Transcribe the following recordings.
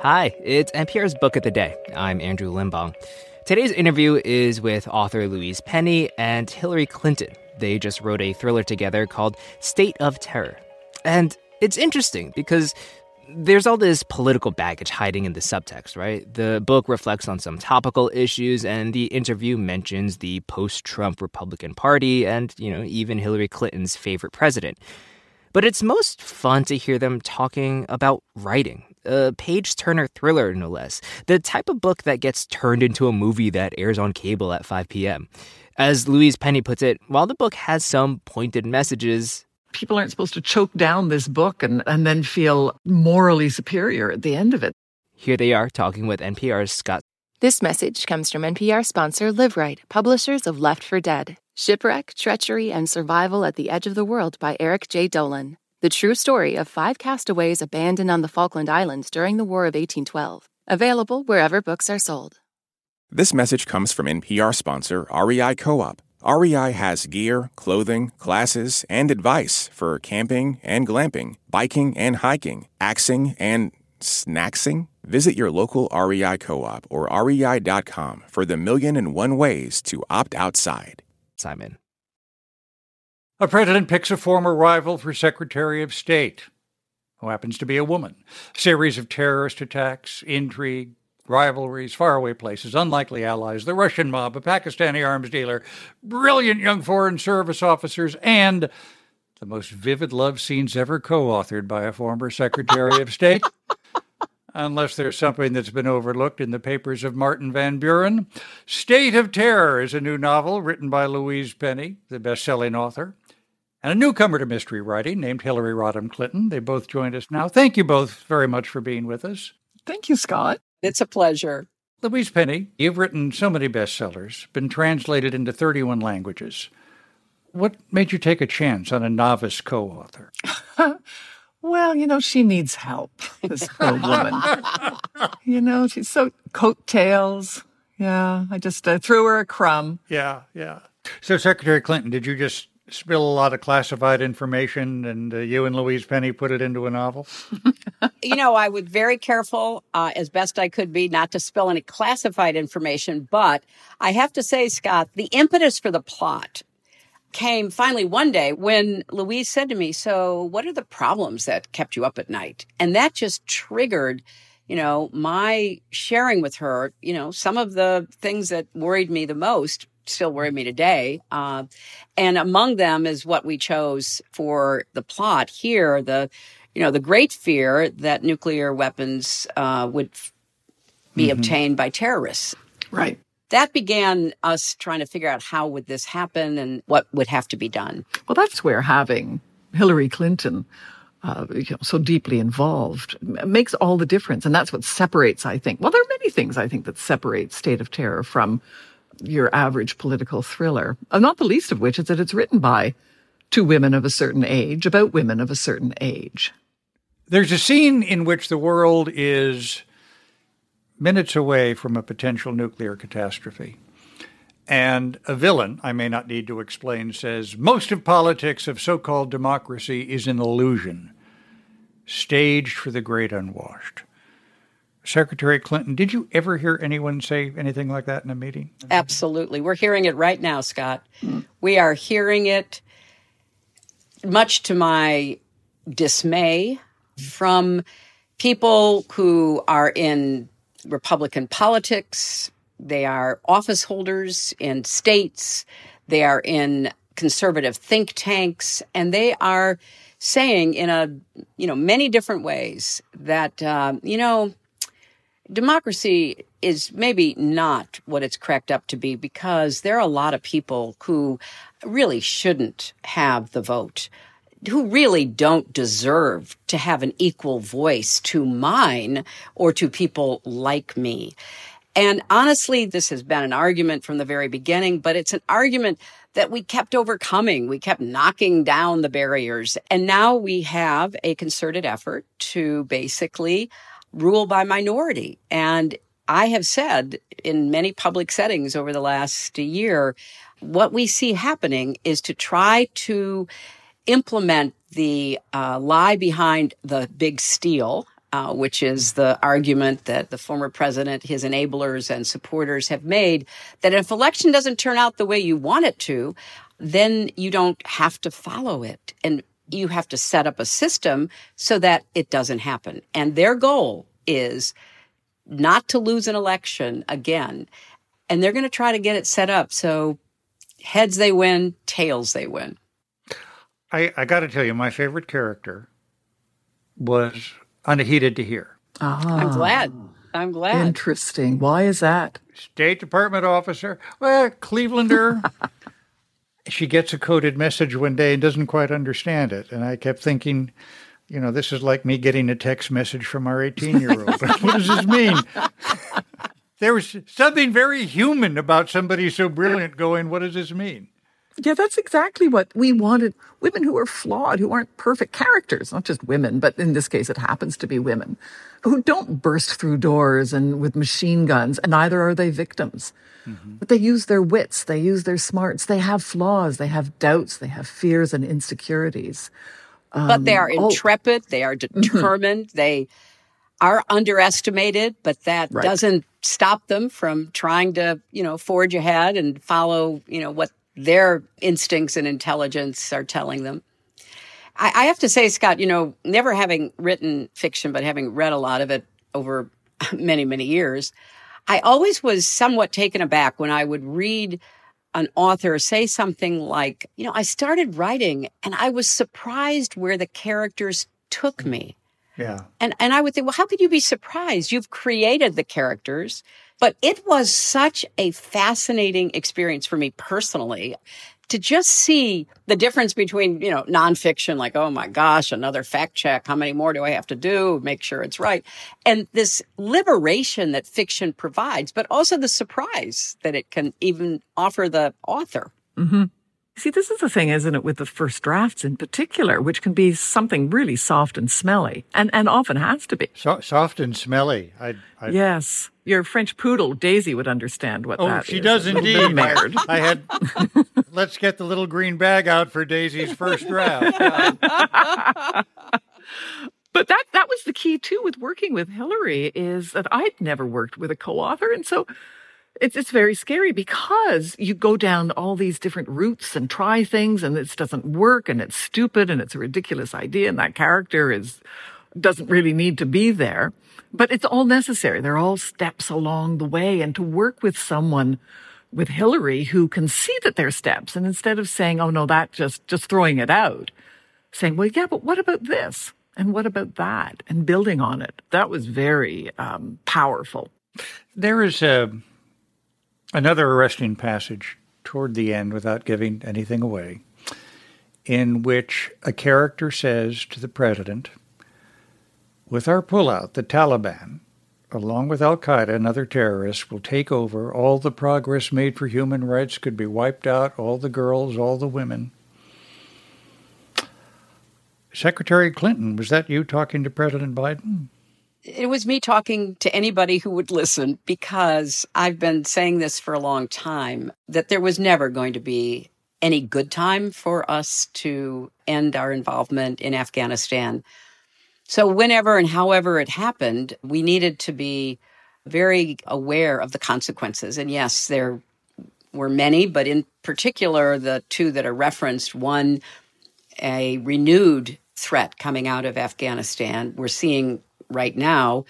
Hi, it's NPR's Book of the Day. I'm Andrew Limbong. Today's interview is with author Louise Penny and Hillary Clinton. They just wrote a thriller together called State of Terror. And it's interesting because there's all this political baggage hiding in the subtext, right? The book reflects on some topical issues, and the interview mentions the post Trump Republican Party and, you know, even Hillary Clinton's favorite president. But it's most fun to hear them talking about writing Uh, a page turner thriller, no less. The type of book that gets turned into a movie that airs on cable at 5 p.m. As Louise Penny puts it, while the book has some pointed messages, people aren't supposed to choke down this book and, and then feel morally superior at the end of it. Here they are talking with NPR's Scott. This message comes from NPR sponsor Liveright, publishers of Left for Dead Shipwreck, Treachery, and Survival at the Edge of the World by Eric J. Dolin. The true story of five castaways abandoned on the Falkland Islands during the War of 1812. Available wherever books are sold. This message comes from NPR sponsor REI Co op. REI has gear, clothing, classes, and advice for camping and glamping, biking and hiking, axing and snacksing. Visit your local REI co op or rei.com for the million and one ways to opt outside. Simon. A president picks a former rival for Secretary of State, who happens to be a woman. A series of terrorist attacks, intrigue, rivalries, faraway places, unlikely allies, the Russian mob, a Pakistani arms dealer, brilliant young Foreign Service officers, and the most vivid love scenes ever co authored by a former Secretary of State. Unless there's something that's been overlooked in the papers of Martin Van Buren. State of Terror is a new novel written by Louise Penny, the best selling author and a newcomer to mystery writing named Hillary Rodham Clinton. They both joined us now. Thank you both very much for being with us. Thank you, Scott. It's a pleasure. Louise Penny, you've written so many bestsellers, been translated into 31 languages. What made you take a chance on a novice co author? well, you know, she needs help, this poor woman. you know, she's so coattails. Yeah, I just uh, threw her a crumb. Yeah, yeah. So, Secretary Clinton, did you just spill a lot of classified information, and uh, you and Louise Penny put it into a novel? you know, I was very careful, uh, as best I could be, not to spill any classified information. But I have to say, Scott, the impetus for the plot came finally one day when Louise said to me, So, what are the problems that kept you up at night? And that just triggered you know, my sharing with her, you know, some of the things that worried me the most still worry me today. Uh, and among them is what we chose for the plot here. The, you know, the great fear that nuclear weapons uh, would be mm-hmm. obtained by terrorists. Right. That began us trying to figure out how would this happen and what would have to be done. Well, that's where having Hillary Clinton uh, you know, so deeply involved makes all the difference. And that's what separates, I think. Well, there are many things I think that separate State of Terror from your average political thriller, uh, not the least of which is that it's written by two women of a certain age about women of a certain age. There's a scene in which the world is minutes away from a potential nuclear catastrophe. And a villain, I may not need to explain, says most of politics of so called democracy is an illusion, staged for the great unwashed. Secretary Clinton, did you ever hear anyone say anything like that in a meeting? Absolutely. We're hearing it right now, Scott. Mm. We are hearing it, much to my dismay, from people who are in Republican politics. They are office holders in states. They are in conservative think tanks, and they are saying in a you know many different ways that uh, you know democracy is maybe not what it's cracked up to be because there are a lot of people who really shouldn't have the vote, who really don't deserve to have an equal voice to mine or to people like me. And honestly, this has been an argument from the very beginning, but it's an argument that we kept overcoming. We kept knocking down the barriers. And now we have a concerted effort to basically rule by minority. And I have said in many public settings over the last year, what we see happening is to try to implement the uh, lie behind the big steal uh, which is the argument that the former president, his enablers, and supporters have made that if election doesn't turn out the way you want it to, then you don't have to follow it. And you have to set up a system so that it doesn't happen. And their goal is not to lose an election again. And they're going to try to get it set up so heads they win, tails they win. I, I got to tell you, my favorite character was Anahita Dahir. Ah, I'm glad. I'm glad. Interesting. Why is that? State Department officer, well, Clevelander. she gets a coded message one day and doesn't quite understand it. And I kept thinking, you know, this is like me getting a text message from our 18 year old. what does this mean? there was something very human about somebody so brilliant going, what does this mean? Yeah, that's exactly what we wanted. Women who are flawed, who aren't perfect characters, not just women, but in this case, it happens to be women who don't burst through doors and with machine guns, and neither are they victims. Mm-hmm. But they use their wits, they use their smarts, they have flaws, they have doubts, they have fears and insecurities. Um, but they are um, oh. intrepid, oh. they are mm-hmm. determined, mm-hmm. they are underestimated, but that right. doesn't stop them from trying to, you know, forge ahead and follow, you know, what their instincts and intelligence are telling them. I, I have to say, Scott, you know, never having written fiction, but having read a lot of it over many, many years, I always was somewhat taken aback when I would read an author say something like, you know, I started writing and I was surprised where the characters took me. Yeah. And and I would think, well, how could you be surprised? You've created the characters. But it was such a fascinating experience for me personally to just see the difference between, you know, nonfiction, like, oh my gosh, another fact check. How many more do I have to do? Make sure it's right. And this liberation that fiction provides, but also the surprise that it can even offer the author. Mm-hmm. See, this is the thing, isn't it, with the first drafts in particular, which can be something really soft and smelly, and, and often has to be. So, soft and smelly. I, I, yes. Your French poodle, Daisy, would understand what oh, that she is. does indeed. I, I had, let's get the little green bag out for Daisy's first draft. but that that was the key too with working with Hillary is that I'd never worked with a co-author and so it's, it's very scary because you go down all these different routes and try things and this doesn't work and it's stupid and it's a ridiculous idea and that character is, doesn't really need to be there. But it's all necessary. They're all steps along the way. And to work with someone with Hillary who can see that they're steps and instead of saying, oh no, that just, just throwing it out, saying, well, yeah, but what about this? And what about that? And building on it. That was very um, powerful. There is a Another arresting passage toward the end, without giving anything away, in which a character says to the president, With our pullout, the Taliban, along with Al Qaeda and other terrorists, will take over. All the progress made for human rights could be wiped out, all the girls, all the women. Secretary Clinton, was that you talking to President Biden? It was me talking to anybody who would listen because I've been saying this for a long time that there was never going to be any good time for us to end our involvement in Afghanistan. So, whenever and however it happened, we needed to be very aware of the consequences. And yes, there were many, but in particular, the two that are referenced one, a renewed threat coming out of Afghanistan. We're seeing right now,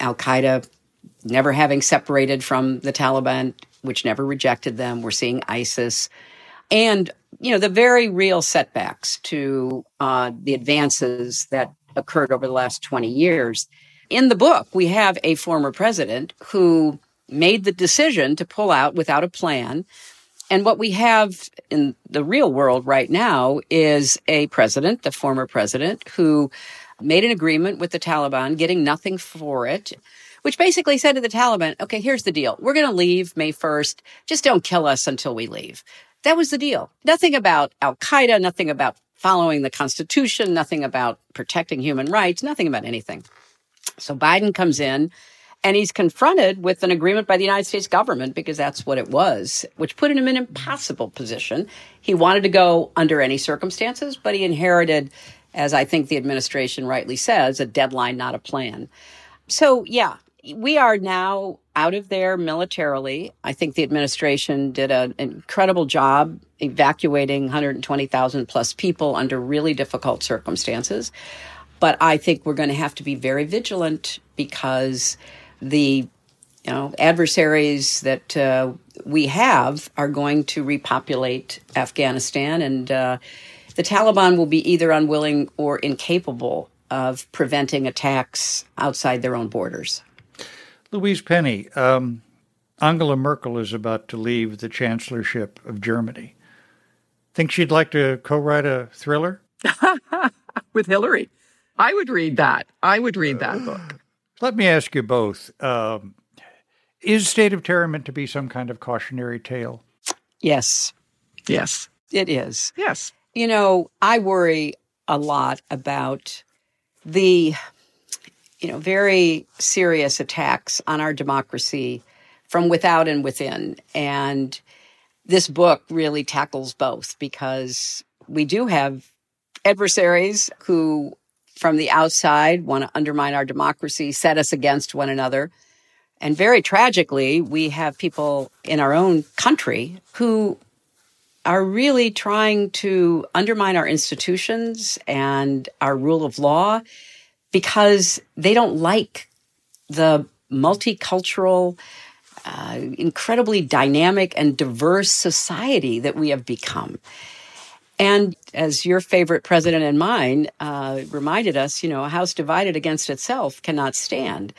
Al Qaeda never having separated from the Taliban, which never rejected them. We're seeing ISIS. And, you know, the very real setbacks to uh, the advances that occurred over the last 20 years. In the book, we have a former president who made the decision to pull out without a plan. And what we have in the real world right now is a president, the former president, who made an agreement with the Taliban, getting nothing for it, which basically said to the Taliban, okay, here's the deal. We're going to leave May 1st. Just don't kill us until we leave. That was the deal. Nothing about Al Qaeda, nothing about following the Constitution, nothing about protecting human rights, nothing about anything. So Biden comes in and he's confronted with an agreement by the United States government because that's what it was, which put him in an impossible position. He wanted to go under any circumstances, but he inherited as I think the administration rightly says, a deadline, not a plan. So, yeah, we are now out of there militarily. I think the administration did an incredible job evacuating 120,000 plus people under really difficult circumstances. But I think we're going to have to be very vigilant because the you know adversaries that uh, we have are going to repopulate Afghanistan, and uh, the Taliban will be either unwilling or incapable of preventing attacks outside their own borders. Louise Penny, um, Angela Merkel is about to leave the chancellorship of Germany. Think she'd like to co-write a thriller with Hillary? I would read that. I would read that book. Let me ask you both: um, Is State of Terror meant to be some kind of cautionary tale? Yes. Yes. It is. Yes. You know, I worry a lot about the you know, very serious attacks on our democracy from without and within. And this book really tackles both because we do have adversaries who, from the outside, want to undermine our democracy, set us against one another. And very tragically, we have people in our own country who are really trying to undermine our institutions and our rule of law because they don't like the multicultural, uh, incredibly dynamic and diverse society that we have become. And as your favorite president and mine uh, reminded us, you know, a house divided against itself cannot stand.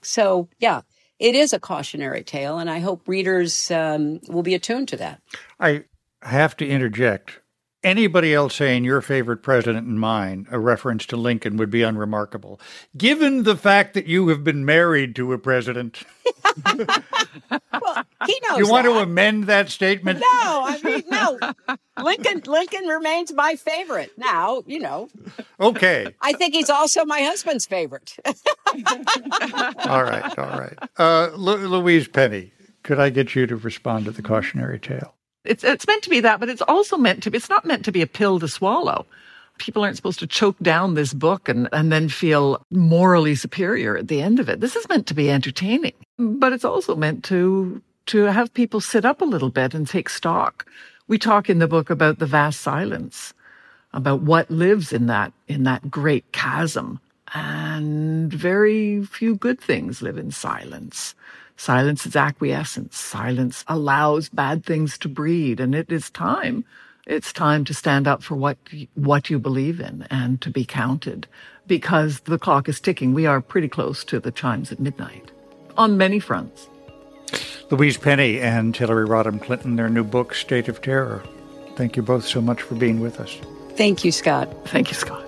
So, yeah, it is a cautionary tale, and I hope readers um, will be attuned to that. I have to interject anybody else saying your favorite president and mine, a reference to Lincoln, would be unremarkable. Given the fact that you have been married to a president. well, he knows. You want that. to amend that statement? No, I mean no. Lincoln Lincoln remains my favorite. Now, you know. Okay. I think he's also my husband's favorite. all right, all right. Uh, Louise Penny, could I get you to respond to the cautionary tale? It's it's meant to be that, but it's also meant to be. It's not meant to be a pill to swallow. People aren't supposed to choke down this book and, and then feel morally superior at the end of it. This is meant to be entertaining, but it's also meant to to have people sit up a little bit and take stock. We talk in the book about the vast silence, about what lives in that in that great chasm, and very few good things live in silence. Silence is acquiescence. Silence allows bad things to breed. And it is time. It's time to stand up for what, what you believe in and to be counted because the clock is ticking. We are pretty close to the chimes at midnight on many fronts. Louise Penny and Hillary Rodham Clinton, their new book, State of Terror. Thank you both so much for being with us. Thank you, Scott. Thank you, Scott.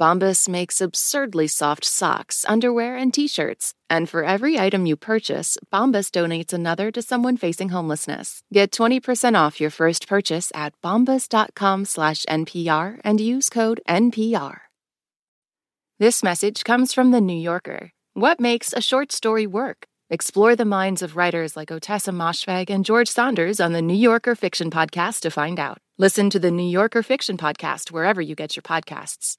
Bombas makes absurdly soft socks, underwear, and t-shirts. And for every item you purchase, Bombas donates another to someone facing homelessness. Get 20% off your first purchase at bombas.com slash NPR and use code NPR. This message comes from The New Yorker. What makes a short story work? Explore the minds of writers like Ottessa Moshfegh and George Saunders on the New Yorker Fiction Podcast to find out. Listen to the New Yorker Fiction Podcast wherever you get your podcasts.